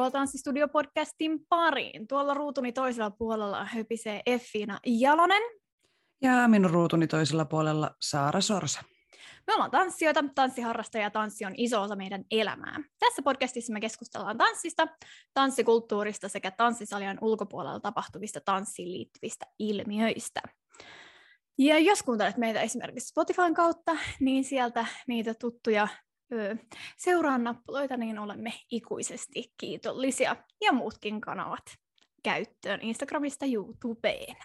tervetuloa Tanssistudio-podcastin pariin. Tuolla ruutuni toisella puolella höpisee Effiina Jalonen. Ja minun ruutuni toisella puolella Saara Sorsa. Me ollaan tanssijoita, tanssiharrastajia ja tanssi on iso osa meidän elämää. Tässä podcastissa me keskustellaan tanssista, tanssikulttuurista sekä tanssisalien ulkopuolella tapahtuvista tanssiin liittyvistä ilmiöistä. Ja jos kuuntelet meitä esimerkiksi Spotifyn kautta, niin sieltä niitä tuttuja ö, seuraan nappuloita, niin olemme ikuisesti kiitollisia. Ja muutkin kanavat käyttöön Instagramista YouTubeen.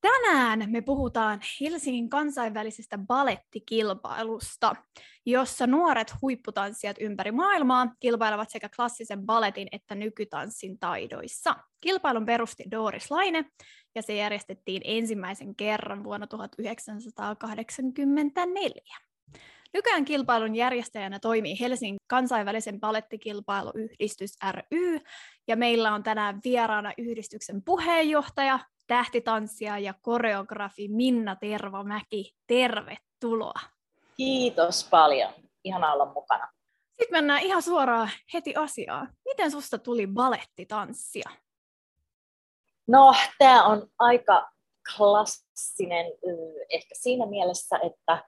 Tänään me puhutaan Helsingin kansainvälisestä balettikilpailusta, jossa nuoret huipputanssijat ympäri maailmaa kilpailevat sekä klassisen baletin että nykytanssin taidoissa. Kilpailun perusti Doris Laine ja se järjestettiin ensimmäisen kerran vuonna 1984. Nykyään kilpailun järjestäjänä toimii Helsingin kansainvälisen balettikilpailuyhdistys ry, ja meillä on tänään vieraana yhdistyksen puheenjohtaja, tähtitanssija ja koreografi Minna Tervamäki. Tervetuloa. Kiitos paljon. Ihana olla mukana. Sitten mennään ihan suoraan heti asiaan. Miten susta tuli balettitanssia? No, tämä on aika klassinen ehkä siinä mielessä, että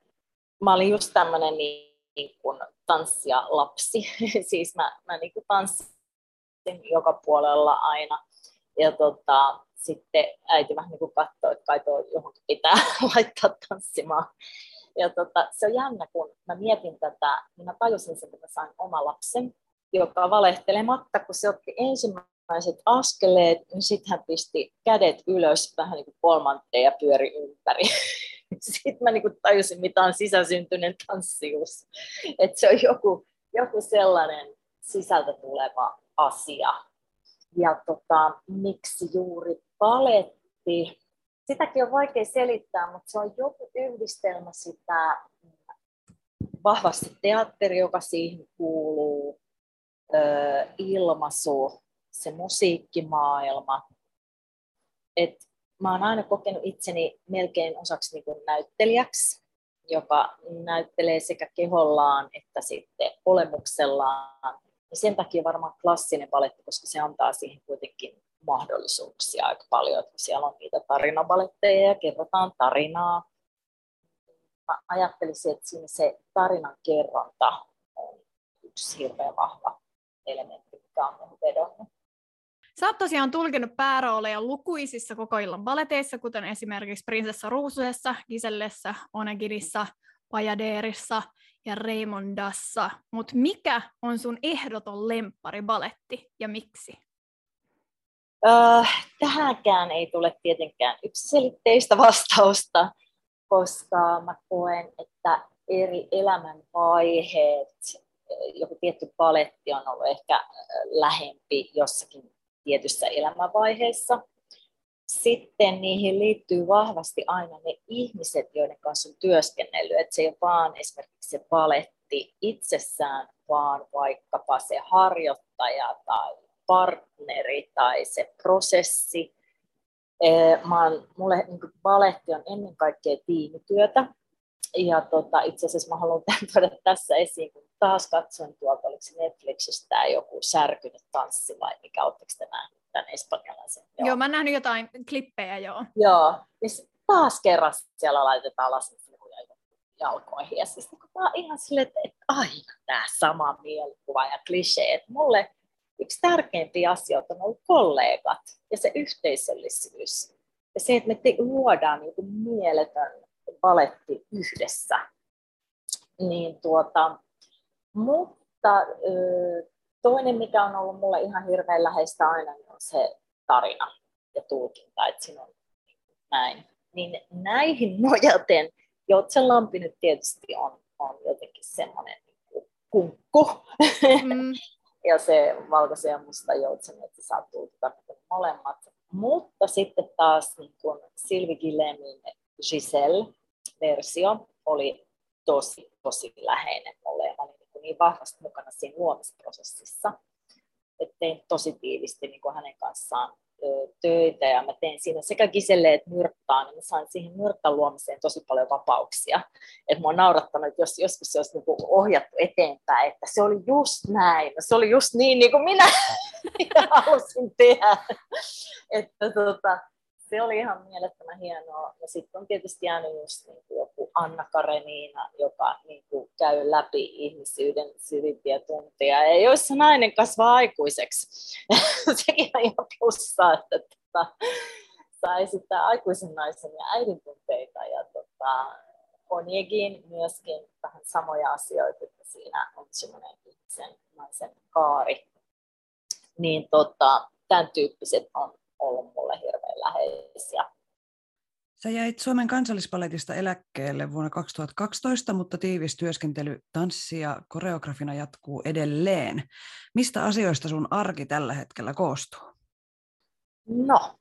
mä olin just tämmöinen niin, niin kuin tanssia lapsi. siis mä, mä niin kuin tanssin joka puolella aina. Ja tota, sitten äiti vähän niin kuin katsoi, että kai tuo johonkin pitää laittaa tanssimaan. Ja tota, se on jännä, kun mä mietin tätä, niin mä tajusin sen, että mä sain oma lapsen, joka valehtelematta, kun se otti ensimmäiset askeleet, niin sitten hän pisti kädet ylös vähän niin kuin kolmanteen ja pyöri ympäri. Sitten mä niin kuin tajusin, mitä on sisäsyntyinen tanssius. Että se on joku, joku sellainen sisältä tuleva asia. Ja tota, miksi juuri paletti? Sitäkin on vaikea selittää, mutta se on joku yhdistelmä sitä vahvasti teatteri, joka siihen kuuluu, ilmaisu, se musiikkimaailma. Et mä oon aina kokenut itseni melkein osaksi niin kuin näyttelijäksi, joka näyttelee sekä kehollaan että sitten olemuksellaan. Ja sen takia varmaan klassinen baletti, koska se antaa siihen kuitenkin mahdollisuuksia aika paljon, siellä on niitä tarinabaletteja ja kerrotaan tarinaa. Mä ajattelisin, että siinä se tarinan kerronta on yksi hirveän vahva elementti, mikä on vedonnut. Sä oot tosiaan tulkinut päärooleja lukuisissa koko illan baleteissa, kuten esimerkiksi Prinsessa Ruususessa, Gisellessä, Onegirissa, Pajadeerissa ja Raymondassa. Mutta mikä on sun ehdoton lemppari baletti ja miksi? Äh, tähänkään ei tule tietenkään yksiselitteistä vastausta, koska mä koen, että eri elämänvaiheet, joku tietty paletti on ollut ehkä lähempi jossakin tietyssä elämänvaiheessa. Sitten niihin liittyy vahvasti aina ne ihmiset, joiden kanssa on työskennellyt. Että se ei ole vaan esimerkiksi se paletti itsessään, vaan vaikkapa se harjoittaja tai partneri tai se prosessi. Mä oon, mulle niin baletti on ennen kaikkea tiimityötä. Ja tota, itse asiassa mä haluan tuoda tässä esiin, kun taas katsoin tuolta, oliko se Netflixistä joku särkynyt tanssi vai mikä, oletteko te nähneet tämän espanjalaisen? Joo. joo, mä oon nähnyt jotain klippejä, joo. Joo, niin taas kerran siellä laitetaan lasinsivuja jalkoihin. Ja siis niin tämä on ihan silleen, että, että aina tämä sama mielikuva ja klisee. Että mulle yksi tärkeimpiä asioita on ollut kollegat ja se yhteisöllisyys. Ja se, että me te- luodaan niin mieletön paletti yhdessä. Niin tuota, mutta toinen, mikä on ollut mulle ihan hirveän läheistä aina, niin on se tarina ja tulkinta, että siinä on näin. Niin näihin nojaten Joutsen Lampi nyt tietysti on, on jotenkin semmoinen kunkku. Mm. ja se valkoisen ja musta joutsen, että saa tulkita molemmat. Mutta sitten taas niin kun Silvi Gilemin Giselle-versio oli tosi, tosi läheinen mulle. Mä olin niin, niin vahvasti mukana siinä luomisprosessissa, että tein tosi tiivisti niin kuin hänen kanssaan töitä ja mä tein siinä sekä Giselle että Myrttaan, niin mä sain siihen Myrttan luomiseen tosi paljon vapauksia. Että mä oon naurattanut, että jos joskus se olisi niin kuin ohjattu eteenpäin, että se oli just näin, se oli just niin, niin kuin minä, minä halusin tehdä. että tota, se oli ihan mielettömän hienoa. Ja sitten on tietysti jäänyt just niin kuin joku Anna Kareniina, joka niin kuin käy läpi ihmisyyden syvimpiä tunteja, ja joissa nainen kasvaa aikuiseksi. Sekin on ihan plussaa, että tota, saa esittää aikuisen naisen ja äidin tunteita. Ja tota, Onjegin myöskin vähän samoja asioita, että siinä on semmoinen ihmisen naisen kaari. Niin tota, tämän tyyppiset on ollut mulle hirveän läheisiä. Sä jäit Suomen kansallispaletista eläkkeelle vuonna 2012, mutta tiivis työskentely tanssi- ja koreografina jatkuu edelleen. Mistä asioista sun arki tällä hetkellä koostuu? No,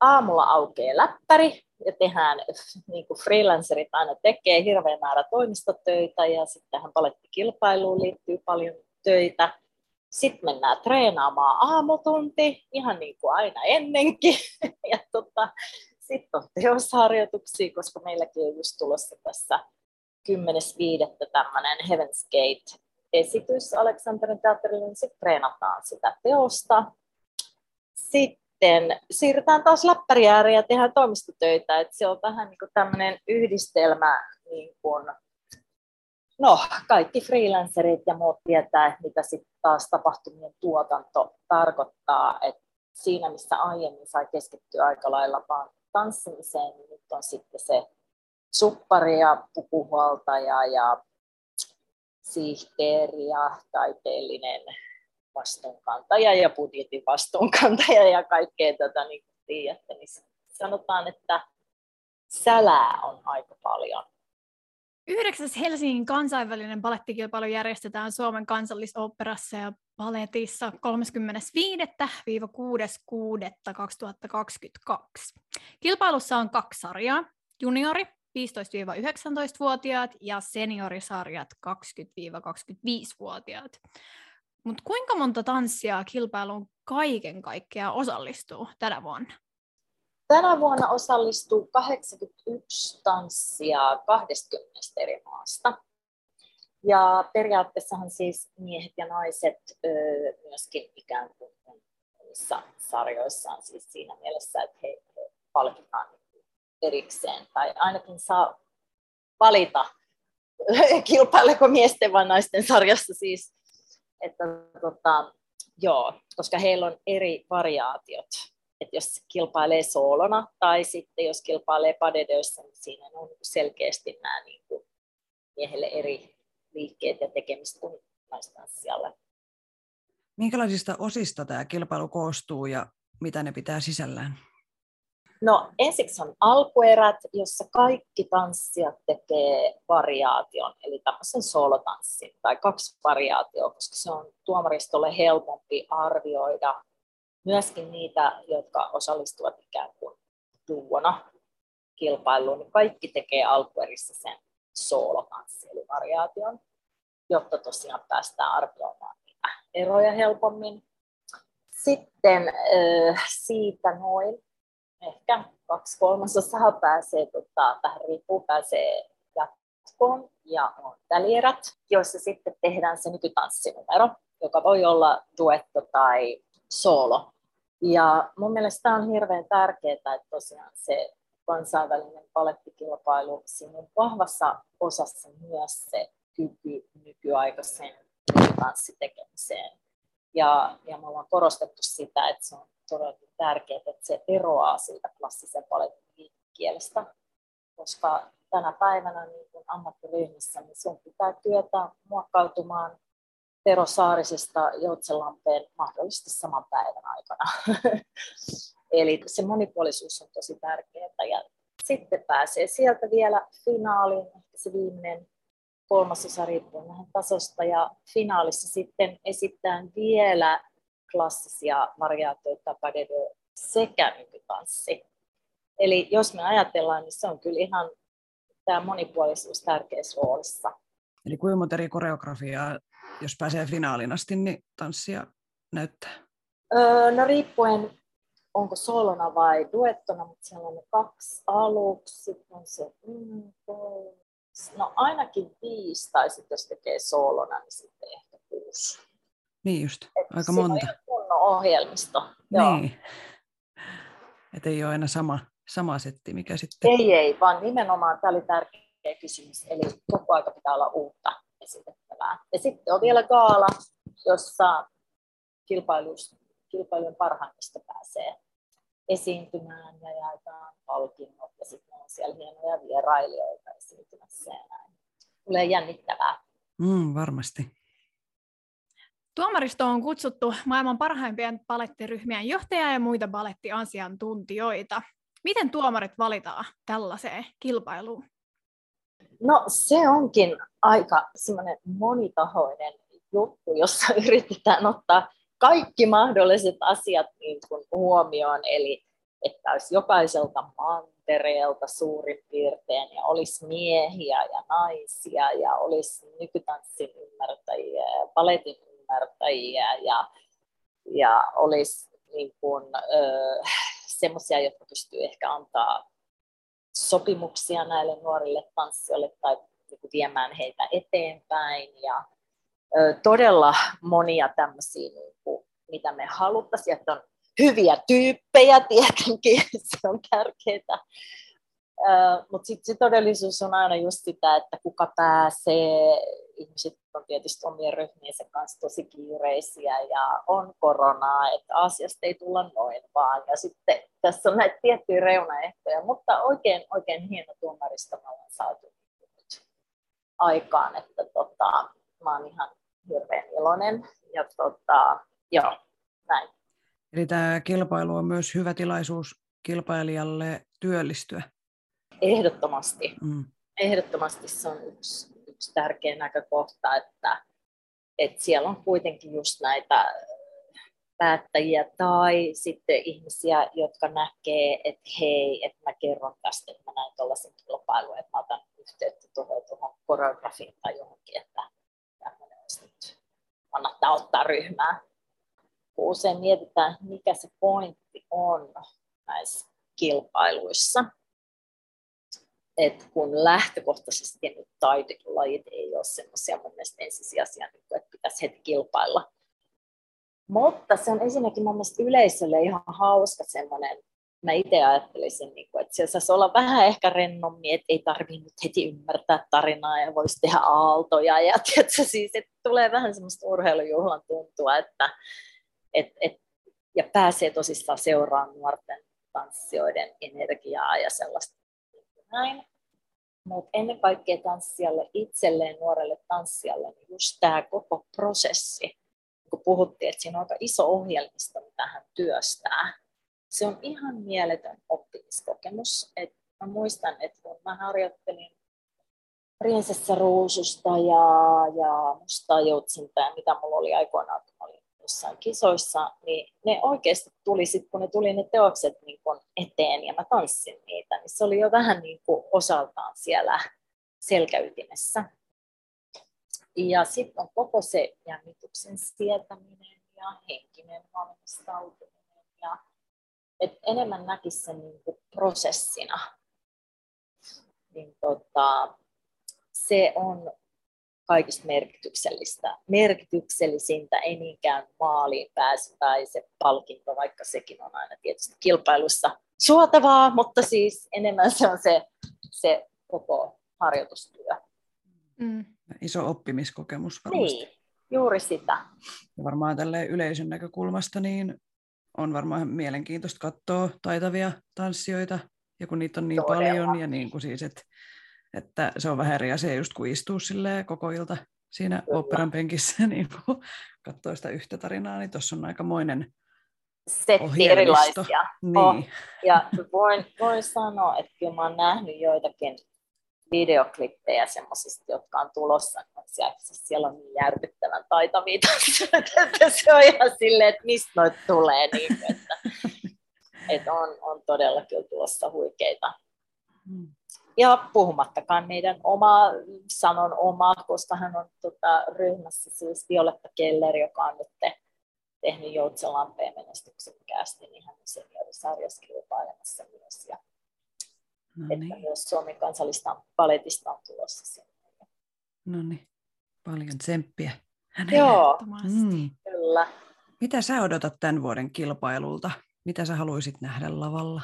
aamulla aukeaa läppäri ja tehdään, niin kuin freelancerit aina tekee, hirveän määrä toimistotöitä ja sitten tähän palettikilpailuun liittyy paljon töitä. Sitten mennään treenaamaan aamutunti, ihan niin kuin aina ennenkin. Ja tota, sitten on teosharjoituksia, koska meilläkin on just tulossa tässä 10.5. tämmöinen Heaven's Gate-esitys Aleksanterin teatterille, niin sitten treenataan sitä teosta. Sitten siirrytään taas läppäri ja tehdään toimistotöitä, että se on vähän niin kuin tämmöinen yhdistelmä niin kuin no, kaikki freelancerit ja muut tietää, mitä sitten taas tapahtumien tuotanto tarkoittaa, että siinä missä aiemmin sai keskittyä aika lailla vaan tanssimiseen, niin nyt on sitten se suppari ja pukuhuoltaja ja sihteeri ja taiteellinen vastuunkantaja ja budjetin vastuunkantaja ja kaikkea tätä, niin tiedätte, niin sanotaan, että sälää on aika paljon 9. Helsingin kansainvälinen balettikilpailu järjestetään Suomen kansallisoopperassa ja baletissa 35.–6.6.2022. Kilpailussa on kaksi sarjaa, juniori 15-19-vuotiaat ja seniorisarjat 20-25-vuotiaat. Mutta kuinka monta tanssia kilpailuun kaiken kaikkiaan osallistuu tänä vuonna? Tänä vuonna osallistuu 81 tanssia 20 eri maasta. Ja periaatteessahan siis miehet ja naiset myöskin ikään kuin omissa sarjoissaan siis siinä mielessä, että he, he palkitaan erikseen tai ainakin saa valita kilpaileko miesten vai naisten sarjassa siis. Että, tota, joo, koska heillä on eri variaatiot että jos kilpailee soolona tai sitten jos kilpailee padedöissä, niin siinä on selkeästi nämä niin kuin miehelle eri liikkeet ja tekemistä kuin naistanssijalle. Minkälaisista osista tämä kilpailu koostuu ja mitä ne pitää sisällään? No ensiksi on alkuerät, jossa kaikki tanssijat tekee variaation, eli tämmöisen soolotanssin tai kaksi variaatioa, koska se on tuomaristolle helpompi arvioida myöskin niitä, jotka osallistuvat ikään kuin duona kilpailuun, niin kaikki tekee alkuerissä sen soolotanssi, eli variaation, jotta tosiaan päästään arvioimaan niitä eroja helpommin. Sitten siitä noin ehkä kaksi kolmasosaa pääsee tota, tähän riippuun, pääsee jatkoon ja on välierät, joissa sitten tehdään se nykytanssinumero, joka voi olla duetto tai soolo. Ja mun mielestä on hirveän tärkeää, että tosiaan se kansainvälinen palettikilpailu, siinä on vahvassa osassa myös se kyky nykyaikaisen tanssitekemiseen. Ja, ja me ollaan korostettu sitä, että se on todella tärkeää, että se eroaa siitä klassisen palettin kielestä, koska tänä päivänä niin kun ammattiryhmissä niin sun pitää työtä muokkautumaan Tero Saarisesta Joutsenlampeen mahdollisesti saman päivän aikana. Eli se monipuolisuus on tosi tärkeää ja sitten pääsee sieltä vielä finaaliin, ehkä se viimeinen kolmasosa riippuen vähän tasosta, ja finaalissa sitten esitetään vielä klassisia variaatioita, padede sekä nykytanssi. Eli jos me ajatellaan, niin se on kyllä ihan tämä monipuolisuus tärkeässä roolissa. Eli kuinka monta eri koreografiaa, jos pääsee finaaliin asti, niin tanssia näyttää? Öö, no riippuen, onko solona vai duettona, mutta siellä on ne kaksi aluksi, sitten on se mm, no ainakin viisi, tai sitten jos tekee solona, niin sitten ehkä kuusi. Niin just, Et aika monta. on ohjelmisto. Niin. Että ei ole aina sama, sama setti, mikä sitten... Ei, ei, vaan nimenomaan tämä oli tärkeä kysymys, eli koko aika pitää olla uutta esitettävää. Ja sitten on vielä gaala, jossa kilpailujen parhaimmista pääsee esiintymään ja jaetaan palkinnot ja sitten on siellä hienoja vierailijoita esiintymässä ja näin. Tulee jännittävää. Mm, varmasti. Tuomaristo on kutsuttu maailman parhaimpien palettiryhmien johtajia ja muita balettiasiantuntijoita. Miten tuomarit valitaan tällaiseen kilpailuun? No se onkin aika semmoinen monitahoinen juttu, jossa yritetään ottaa kaikki mahdolliset asiat niin kuin huomioon, eli että olisi jokaiselta mantereelta suurin piirtein ja olisi miehiä ja naisia ja olisi nykytanssin ymmärtäjiä paletin ymmärtäjiä ja, ja olisi niin kuin, semmoisia, jotka pystyy ehkä antaa sopimuksia näille nuorille tanssijoille tai niin kuin viemään heitä eteenpäin ja ö, todella monia tämmöisiä, niin kuin, mitä me haluttaisiin, että on hyviä tyyppejä tietenkin, se on tärkeää. Mutta sitten se todellisuus on aina just sitä, että kuka pääsee, ihmiset on tietysti omien ryhmiensä kanssa tosi kiireisiä ja on koronaa, että asiasta ei tulla noin vaan. Ja sitten tässä on näitä tiettyjä reunaehtoja, mutta oikein, oikein hieno tuomarista me ollaan saatu nyt aikaan, että tota, mä oon ihan hirveän iloinen. Ja tota, joo, näin. Eli tämä kilpailu on myös hyvä tilaisuus kilpailijalle työllistyä. Ehdottomasti. Mm. Ehdottomasti se on yksi, yksi tärkeä näkökohta, että, että siellä on kuitenkin just näitä päättäjiä tai sitten ihmisiä, jotka näkee, että hei, että mä kerron tästä, että mä näin tuollaisen kilpailun, että mä otan yhteyttä tuohon, tuohon koreografiin tai johonkin, että tämmöinen olisi nyt kannattaa ottaa ryhmää. Kun usein mietitään, mikä se pointti on näissä kilpailuissa, että kun lähtökohtaisesti nyt taidolajit ei ole semmoisia mun mielestä ensisijaisia, niin että pitäisi heti kilpailla. Mutta se on ensinnäkin mun mielestä yleisölle ihan hauska semmoinen, mä itse ajattelisin, niin että siellä saisi olla vähän ehkä rennommin, että ei tarvitse nyt heti ymmärtää tarinaa ja voisi tehdä aaltoja. Ja tiedätkö, siis, että tulee vähän semmoista urheilujuhlan tuntua, että et, et, ja pääsee tosissaan seuraamaan nuorten tanssijoiden energiaa ja sellaista näin. Mutta ennen kaikkea tanssijalle itselleen, nuorelle tanssijalle, niin just tämä koko prosessi, kun puhuttiin, että siinä on aika iso ohjelmisto, mitä hän työstää, se on ihan mieletön oppimiskokemus. Et mä muistan, että kun mä harjoittelin Prinsessa Ruususta ja, ja Mustaa Joutsinta ja mitä mulla oli aikoinaan, kun mä olin jossain kisoissa, niin ne oikeasti tuli sitten, kun ne tuli ne teokset niin kun eteen ja mä tanssin niitä, niin se oli jo vähän niin kuin osaltaan siellä selkäytimessä. Ja sitten on koko se jännityksen sietäminen ja henkinen valmistautuminen. Ja et enemmän näkisi sen niin kuin prosessina. Niin tota, se on kaikista merkityksellistä. merkityksellisintä, ei niinkään maaliin pääsy tai se palkinto, vaikka sekin on aina tietysti kilpailussa suotavaa, mutta siis enemmän se on se, se koko harjoitustyö. Mm. Iso oppimiskokemus varmasti. Niin, juuri sitä. Ja varmaan tälle yleisön näkökulmasta niin on varmaan mielenkiintoista katsoa taitavia tanssijoita, ja kun niitä on niin Todella. paljon, ja niin kuin siis, että että se on vähän eri asia just kun istuu koko ilta siinä operan penkissä niin katsoo sitä yhtä tarinaa, niin tuossa on aikamoinen Setti erilaisia. Niin. Oh. Ja voin, voin sanoa, että kyllä mä oon nähnyt joitakin videoklippejä semmoisista, jotka on tulossa, niin siellä on niin järkyttävän taitavia että se on ihan silleen, että mistä noit tulee. Niin, että, että on, on todella kyllä tulossa huikeita. Ja puhumattakaan meidän oma, sanon oma, koska hän on tota, ryhmässä siis Violetta Keller, joka on nyt tehnyt Joutsenlampeen menestyksekkäästi, niin hän on seniorisarjassa kilpailemassa myös. Ja No että niin. myös Suomen kansallista paletista on tulossa sinne. No niin, paljon tsemppiä. Joo, mm. kyllä. Mitä sä odotat tämän vuoden kilpailulta? Mitä sä haluaisit nähdä lavalla?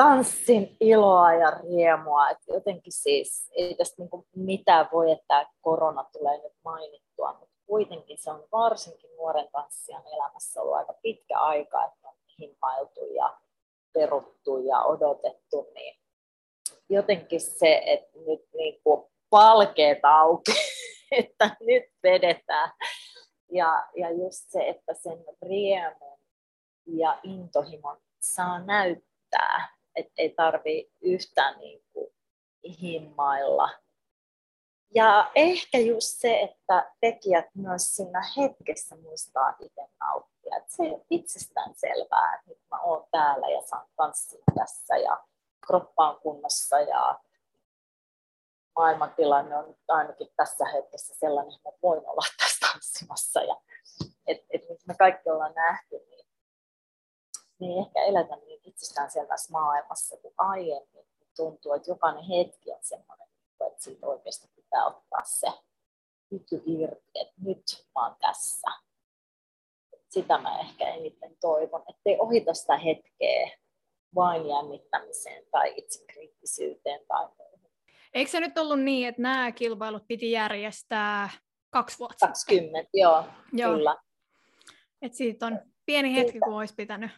Tanssin iloa ja riemua. Et jotenkin siis ei tästä niinku mitään voi, että korona tulee nyt mainittua, mutta kuitenkin se on varsinkin nuoren tanssijan elämässä ollut aika pitkä aika, että on himmailtu ja peruttu ja odotettu, niin jotenkin se, että nyt niin kuin palkeet auki, että nyt vedetään. Ja, ja just se, että sen riemun ja intohimon saa näyttää, että ei tarvi yhtään niin kuin himmailla. Ja ehkä just se, että tekijät myös siinä hetkessä muistaa itse nauttia. Että se on itsestään selvää, että nyt mä oon täällä ja saan tanssia tässä ja kroppa on kunnossa ja maailmantilanne on ainakin tässä hetkessä sellainen, että voin olla tässä tanssimassa. Ja, et, et nyt me kaikki ollaan nähty, niin, niin ehkä eletään niin itsestäänselvässä maailmassa kuin aiemmin. Tuntuu, että jokainen hetki on sellainen, että siitä oikeasti pitää ottaa se kyky irti, että nyt mä oon tässä. Sitä mä ehkä eniten toivon, ettei ohita sitä hetkeä vain jännittämiseen tai itsekriittisyyteen tai muuhun. Eikö se nyt ollut niin, että nämä kilpailut piti järjestää kaksi vuotta 20, joo, joo. kyllä. Et siitä on pieni hetki, kun olisi pitänyt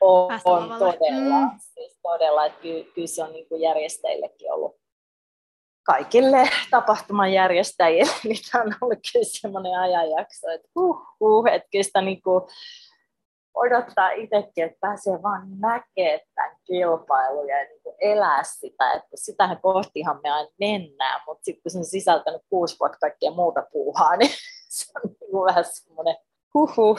on, on todella, mm. siis todella, että kyllä, kyllä se on niin kuin järjestäjillekin ollut kaikille tapahtuman järjestäjille, niin tämä on ollut kyllä semmoinen ajanjakso, että huh, huh, että kyllä sitä niin kuin, odottaa itsekin, että pääsee vaan näkemään tämän kilpailun ja niin kuin elää sitä, että sitähän kohtihan me aina mennään, mutta sitten kun se on sisältänyt kuusi vuotta kaikkea muuta puuhaa, niin se on niin kuin vähän semmoinen huhu.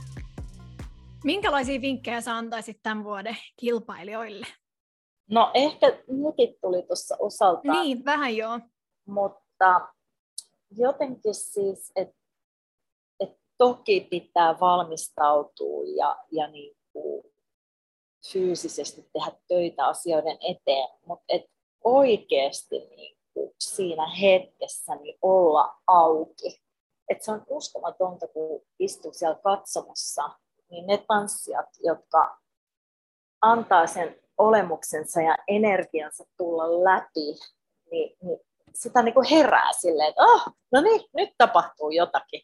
Minkälaisia vinkkejä sä antaisit tämän vuoden kilpailijoille? No ehkä nytkin tuli tuossa osaltaan. Niin, vähän joo. Mutta mutta jotenkin siis, että et toki pitää valmistautua ja, ja niin kuin fyysisesti tehdä töitä asioiden eteen, mutta et oikeasti niin kuin siinä hetkessä niin olla auki. Et se on uskomatonta, kun istuu siellä katsomassa, niin ne tanssijat, jotka antaa sen olemuksensa ja energiansa tulla läpi, niin, niin sitä niin kuin herää silleen, että oh, no niin, nyt tapahtuu jotakin.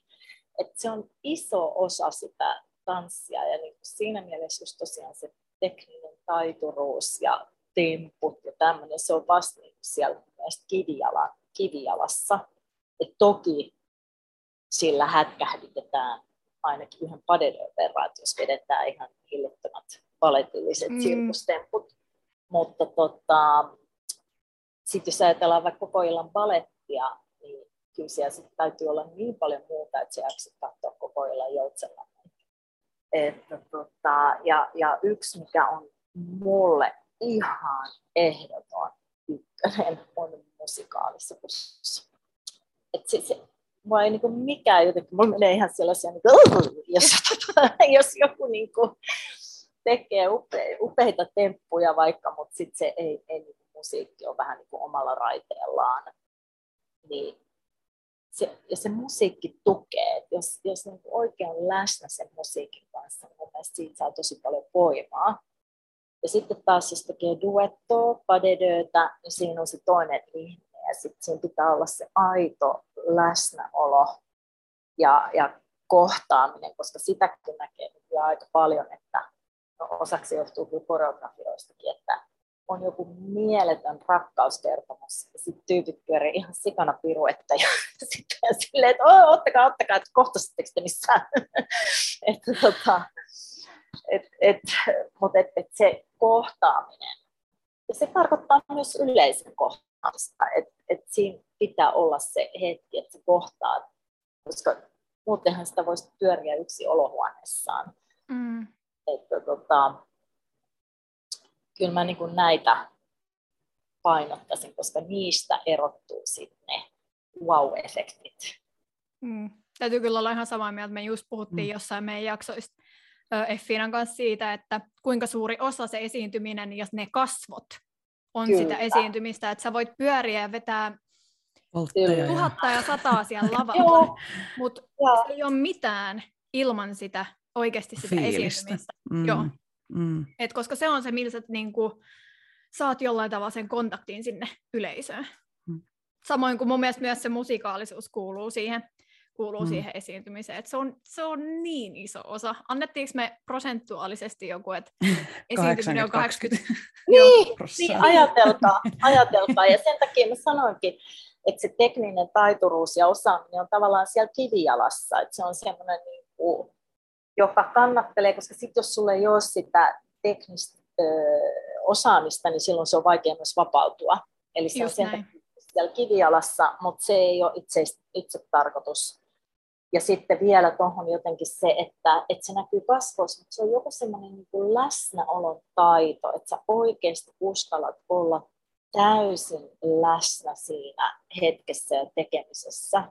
Et se on iso osa sitä tanssia ja niin kuin siinä mielessä just tosiaan se tekninen taituruus ja temput ja tämmöinen, se on vasta niin siellä kivijala, kivijalassa. Et toki sillä hätkähdytetään ainakin yhden padedön verran, että jos vedetään ihan hillittömät paletilliset mm. sirkustemput. Mutta tota, sitten jos ajatellaan vaikka koko illan balettia, niin kyllä siellä sitten täytyy olla niin paljon muuta, että se jaksit katsoa koko illan joutsella. Että, tota, ja, ja yksi, mikä on mulle ihan ehdoton ykkönen, on musikaalissa Et se, se, mua ei niinku mikään jotenkin, mulla menee ihan sellaisia, niinku, jos, jos joku niinku tekee upe, upeita temppuja vaikka, mutta sitten se ei, ei niinku musiikki on vähän niin kuin omalla raiteellaan, niin se, ja se musiikki tukee, että jos, jos niin kuin oikein on läsnä sen musiikin kanssa, niin mun mielestä siitä saa tosi paljon voimaa. Ja sitten taas, jos tekee duettoa, padedöitä, niin siinä on se toinen ihminen. Ja sitten siinä pitää olla se aito läsnäolo ja, ja kohtaaminen, koska sitäkin näkee aika paljon, että no, osaksi johtuu kyllä koreografioistakin, että on joku mieletön rakkauskertomus, ja sitten tyypit pyörii ihan sikana piruetta, ja sitten silleen, että ottakaa, ottakaa, että kohtasitteko te missään. että, tota, et, et, mutta et, et se kohtaaminen, ja se tarkoittaa myös yleisen kohtaamista, että et siinä pitää olla se hetki, että sä kohtaat, koska muutenhan sitä voisi pyöriä yksi olohuoneessaan. Mm. Että, tota, kyllä mä niin näitä painottaisin, koska niistä erottuu sitten ne wow-efektit. Mm. Täytyy kyllä olla ihan samaa mieltä. Me just puhuttiin mm. jossain meidän jaksoista Effinan kanssa siitä, että kuinka suuri osa se esiintyminen ja ne kasvot on kyllä. sitä esiintymistä, että sä voit pyöriä ja vetää Voltteja tuhatta ja sataa siellä lavalla, mutta se ei ole mitään ilman sitä oikeasti sitä Fiilistä. esiintymistä. Mm. Joo. Mm. Et koska se on se, millä sä niin kuin, saat jollain tavalla sen kontaktiin sinne yleisöön. Mm. Samoin kuin mun mielestä myös se musikaalisuus kuuluu siihen, kuuluu mm. siihen esiintymiseen. Et se, on, se on niin iso osa. Annettiinko me prosentuaalisesti joku, että esiintyminen on 80? niin, niin ajatelkaa, ajatelkaa. Ja sen takia mä sanoinkin, että se tekninen taituruus ja osaaminen on tavallaan siellä kivijalassa. Että se on semmoinen niin kuin, joka kannattelee, koska sitten jos sulla ei ole sitä teknistä ö, osaamista, niin silloin se on vaikea myös vapautua. Eli se Just on sen siellä kivialassa, mutta se ei ole itse, itse tarkoitus. Ja sitten vielä tuohon jotenkin se, että, että se näkyy kasvoissa, mutta se on joku semmoinen niin kuin läsnäolon taito, että sä oikeasti uskallat olla täysin läsnä siinä hetkessä ja tekemisessä.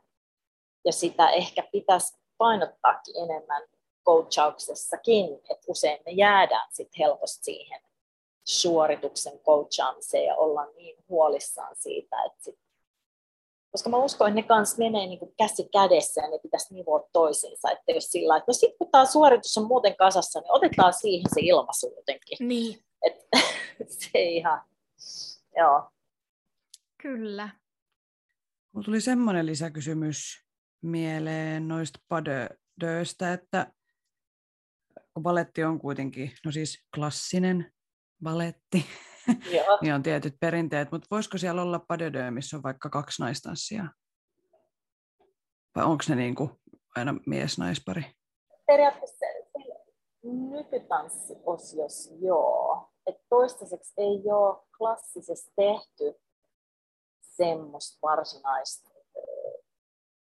Ja sitä ehkä pitäisi painottaakin enemmän coachauksessakin, että usein me jäädään sit helposti siihen suorituksen coachaamiseen ja ollaan niin huolissaan siitä, että sit, koska mä uskon, että ne kanssa menee niin kuin käsi kädessä ja ne pitäisi nivoa toisiinsa, että jos sillä että no sitten kun tämä suoritus on muuten kasassa, niin otetaan siihen se ilmaisu jotenkin. Niin. Et, se ihan, joo. Kyllä. Mulla tuli semmoinen lisäkysymys mieleen noista padöistä, että kun baletti on kuitenkin, no siis klassinen baletti, niin on tietyt perinteet, mutta voisiko siellä olla padödö, missä on vaikka kaksi naistanssia? Vai onko ne niin kuin aina mies-naispari? Periaatteessa nykytanssiosiossa joo. Et toistaiseksi ei ole klassisesti tehty semmoista varsinaista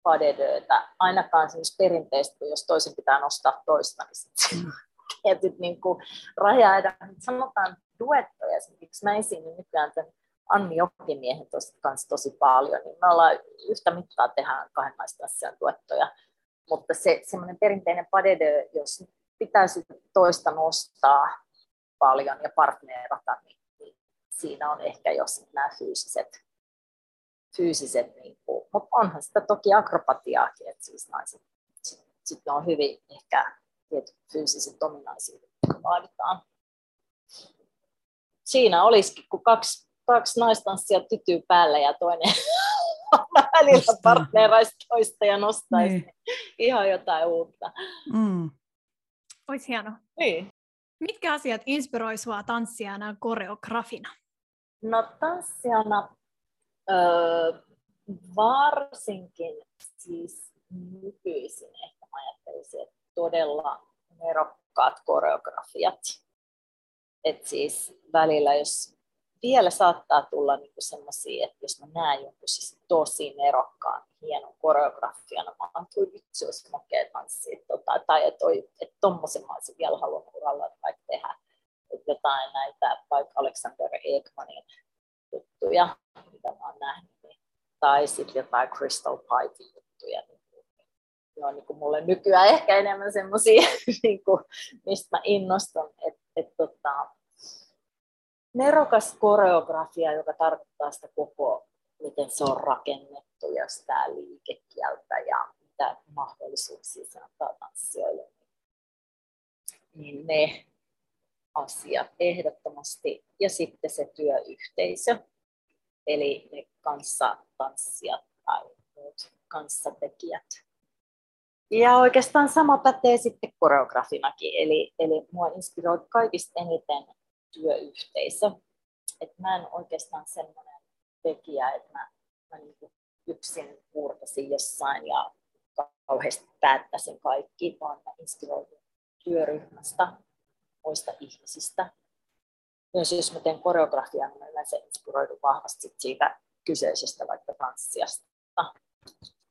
padedöitä, ainakaan siis perinteistä, jos toisen pitää nostaa toista, niin mm. Tietyt niin kuin rajaida. Sanotaan duettoja, esimerkiksi mä esiin nykyään tämän Anni Jokimiehen kanssa tosi paljon, niin me ollaan yhtä mittaa tehdään kahden naisten duettoja, mutta se semmoinen perinteinen padedö, jos pitäisi toista nostaa paljon ja partneerata, niin, niin siinä on ehkä jo nämä fyysiset fyysiset, niin mutta onhan sitä toki akrobatiaakin, että siis naiset sitten sit on hyvin ehkä tietyt fyysiset ominaisuudet vaaditaan. Siinä olisikin, kun kaksi, kaksi naistanssia tytyy päällä ja toinen välillä partneraisi toista ja nostaisi niin. ihan jotain uutta. Mm. Olisi hieno. Niin. Mitkä asiat inspiroi sinua tanssijana koreografina? No tanssijana Öö, varsinkin siis nykyisin ehkä mä ajattelisin, että todella nerokkaat koreografiat. Et siis välillä, jos vielä saattaa tulla niinku semmoisia, että jos mä näen jonkun siis tosi nerokkaan, hienon koreografian, mä oon tuli vitsi, jos makea tanssia, tota, tai että et tommosen mä olisin vielä halunnut uralla vaikka tehdä. Et jotain näitä vaikka Alexander Ekmanin juttuja, mitä mä oon nähnyt, niin, tai sitten jotain Crystal Pie juttuja. Niin, ne on niin kuin mulle nykyään ehkä enemmän semmoisia, niin mistä mä innostun, että et, tota, nerokas koreografia, joka tarkoittaa sitä koko, miten se on rakennettu ja sitä liikekieltä ja mitä mahdollisuuksia se antaa tanssijoille. Niin ne asiat ehdottomasti. Ja sitten se työyhteisö, eli ne kanssatanssijat tai muut kanssatekijät. Ja oikeastaan sama pätee sitten koreografinakin, eli, eli mua inspiroi kaikista eniten työyhteisö. Et mä en oikeastaan semmoinen tekijä, että mä, mä niin yksin puurtasin jossain ja kauheasti päättäisin kaikki, vaan mä inspiroidun työryhmästä, muista ihmisistä. Myös jos mä teen koreografiaa, niin mä yleensä inspiroidun vahvasti siitä kyseisestä vaikka tanssijasta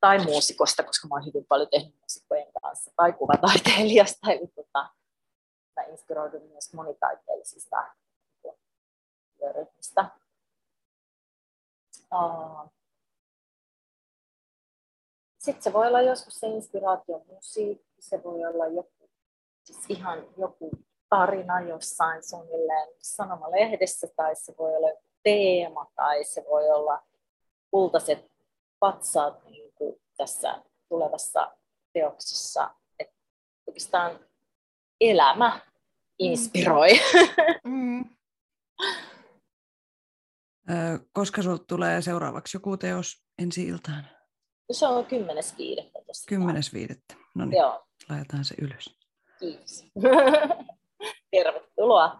tai muusikosta, koska mä oon hyvin paljon tehnyt muusikojen kanssa, tai kuvataiteilijasta. Eli tota, mä inspiroidun myös monitaiteellisista työryhmistä. Sitten se voi olla joskus se inspiraatio musiikki, se voi olla joku, siis ihan joku tarina jossain suunnilleen sanomalehdessä, tai se voi olla joku teema, tai se voi olla kultaiset patsaat niin tässä tulevassa teoksessa. Että oikeastaan elämä inspiroi. Mm. Koska sinulle tulee seuraavaksi joku teos ensi iltaan? Se on 10.5. 10.5. No niin, Joo. laitetaan se ylös. Kiitos. Tervetuloa.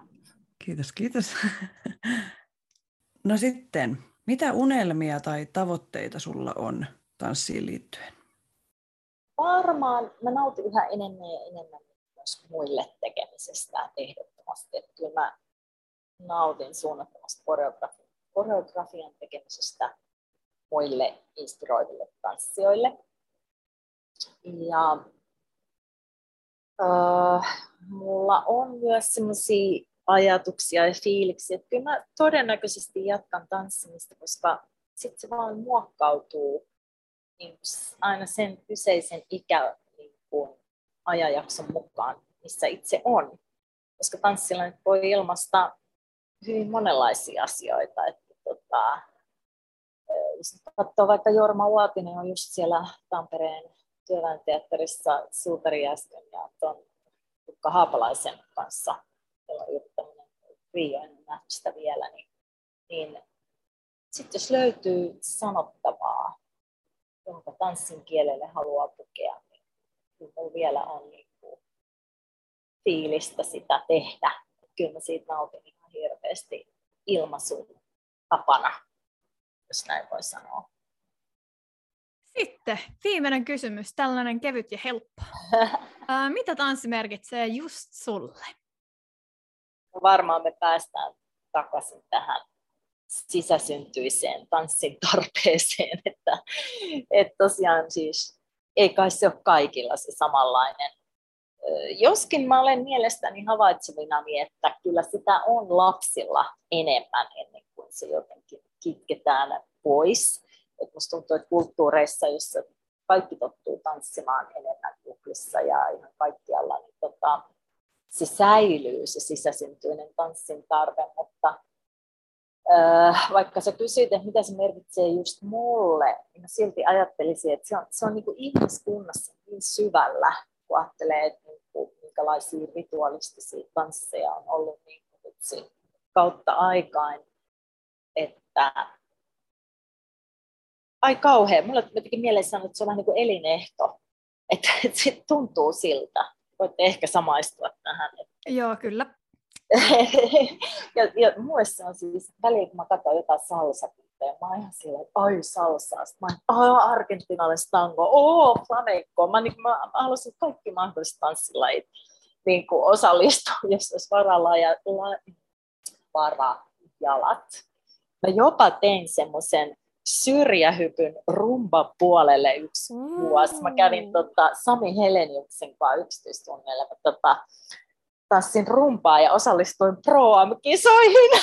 Kiitos, kiitos. No sitten, mitä unelmia tai tavoitteita sulla on tanssiin liittyen? Varmaan mä nautin yhä enemmän ja enemmän myös muille tekemisestä ehdottomasti. Että kyllä mä nautin suunnattomasti koreografian, koreografian tekemisestä muille inspiroiville tanssijoille. Ja äh, mulla on myös sellaisia ajatuksia ja fiiliksiä, että kyllä mä todennäköisesti jatkan tanssimista, koska sitten se vaan muokkautuu niin aina sen kyseisen ikä niin kuin ajanjakson mukaan, missä itse on. Koska tanssilla nyt voi ilmaista hyvin monenlaisia asioita. Että, tota, jos katsoo vaikka Jorma Uotinen on just siellä Tampereen työväenteatterissa Suutari äsken ja tuon Jukka Haapalaisen kanssa, jolla on tämmöinen Rio, en sitä vielä, niin, niin sitten jos löytyy sanottavaa, jonka tanssin kielelle haluaa pukea, niin kyllä vielä on niin kuin fiilistä sitä tehdä. Kyllä mä siitä nautin ihan hirveästi ilmaisun tapana, jos näin voi sanoa. Sitten viimeinen kysymys, tällainen kevyt ja helppo. mitä tanssi merkitsee just sulle? No varmaan me päästään takaisin tähän sisäsyntyiseen tanssin tarpeeseen, että, että tosiaan siis ei kai se ole kaikilla se samanlainen. Joskin mä olen mielestäni havaitsevina, että kyllä sitä on lapsilla enemmän ennen kuin se jotenkin kitketään pois. Et musta tuntuu, että kulttuureissa, joissa kaikki tottuu tanssimaan enemmän juhlissa ja ihan kaikkialla, niin tota, se säilyy, se sisäsyntyinen tanssin tarve, mutta vaikka sä kysyit, että mitä se merkitsee just mulle, niin mä silti ajattelisin, että se on, se on niin kuin ihmiskunnassa niin syvällä, kun ajattelee, että niin kuin, minkälaisia rituaalistisia tansseja on ollut niin kuin kautta aikaan, että ai kauhean, mulle teki mieleen sanoa, että se on vähän niin kuin elinehto, että, että se tuntuu siltä. Voitte ehkä samaistua tähän. Joo, kyllä. ja, ja mulle se on siis, välillä kun mä katson jotain salsakutteja, mä oon ihan silleen, että ai salsaa. Sitten mä oon, argentinalainen tango, oo flamenco. Mä, niin, mä, mä haluaisin kaikki mahdolliset tanssilajit niin kuin osallistua, jos olisi varalla ja la, varajalat. Mä jopa tein semmoisen syrjähypyn rumba puolelle yksi mm. vuosi. Mä kävin tota, Sami Heleniuksen kanssa yksityistunnille. Mä tota, tanssin rumpaa ja osallistuin pro-kisoihin.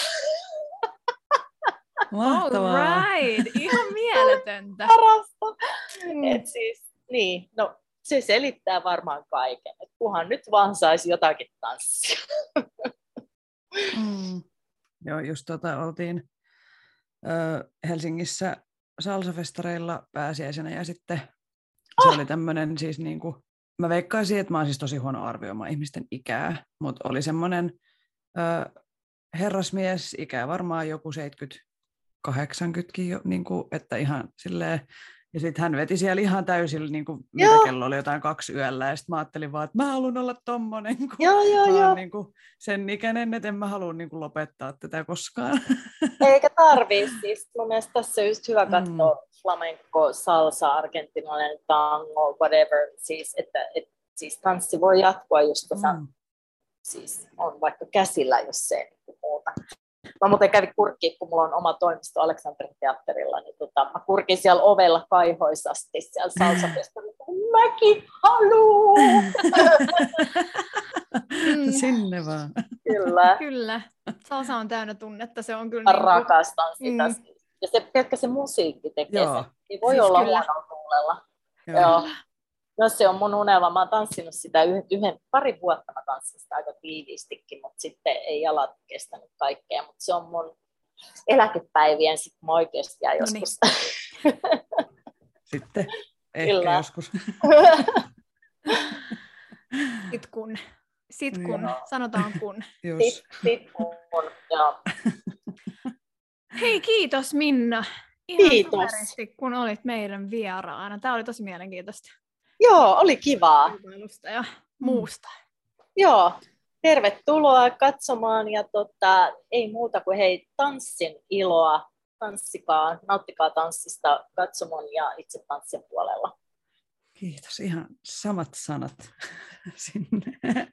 Mahtavaa. right. Ihan mieletöntä. Parasta. Mm. Et siis, niin, no, se selittää varmaan kaiken. Et kunhan nyt vaan saisi jotakin tanssia. mm. Joo, just tota, oltiin Helsingissä salsafestareilla pääsiäisenä ja sitten se oh! oli tämmöinen siis niin kuin, mä veikkaisin, että mä oon siis tosi huono arvioimaan ihmisten ikää, mutta oli semmoinen herrasmies, ikä varmaan joku 70-80kin jo, niin kuin, että ihan silleen, ja sitten hän veti siellä ihan täysillä, niin kuin, mitä kello oli jotain kaksi yöllä, ja sitten mä ajattelin vaan, että mä haluan olla tommonen, kun joo, joo, mä joo. Niin kuin, sen ikäinen, että en mä halua niin kuin, lopettaa tätä koskaan. Eikä tarvii siis. Mun mielestä tässä on just hyvä katsoa mm. flamenco, salsa, argentinalainen tango, whatever. Siis, että, et, siis tanssi voi jatkua just tuossa, mm. siis on vaikka käsillä, jos se ei muuta. Mä muuten kävin kurkkiin, kun mulla on oma toimisto Aleksanterin teatterilla, niin tota, mä kurkin siellä ovella kaihoisasti siellä salsafesta. Mäkin haluun! Mm. Sinne vaan. Kyllä. Kyllä. Salsa on täynnä tunnetta, se on kyllä... Mä niin rakastan sitä. Mm. Ja se, pelkkä se musiikki tekee Joo. sen. Ei voi siis olla huonolla tuulella. Joo. Joo. No se on mun unelma. Mä oon tanssinut sitä yhden, yhden pari vuotta, mä tanssin sitä aika tiiviistikin, mutta sitten ei jalat kestänyt kaikkea. Mutta se on mun eläkepäivien sitten mä oikeasti jää joskus. No niin. sitten ehkä Kyllä. joskus. sitten kun. Sit kun, Joo. sanotaan kun. Sit, sit kun, joo. Hei, kiitos Minna. Ihan kiitos. kun olit meidän vieraana. Tämä oli tosi mielenkiintoista. Joo, oli kivaa. ja muusta. Mm. Joo, tervetuloa katsomaan ja tota, ei muuta kuin hei, tanssin iloa, tanssikaa, nauttikaa tanssista katsomon ja itse tanssin puolella. Kiitos, ihan samat sanat sinne.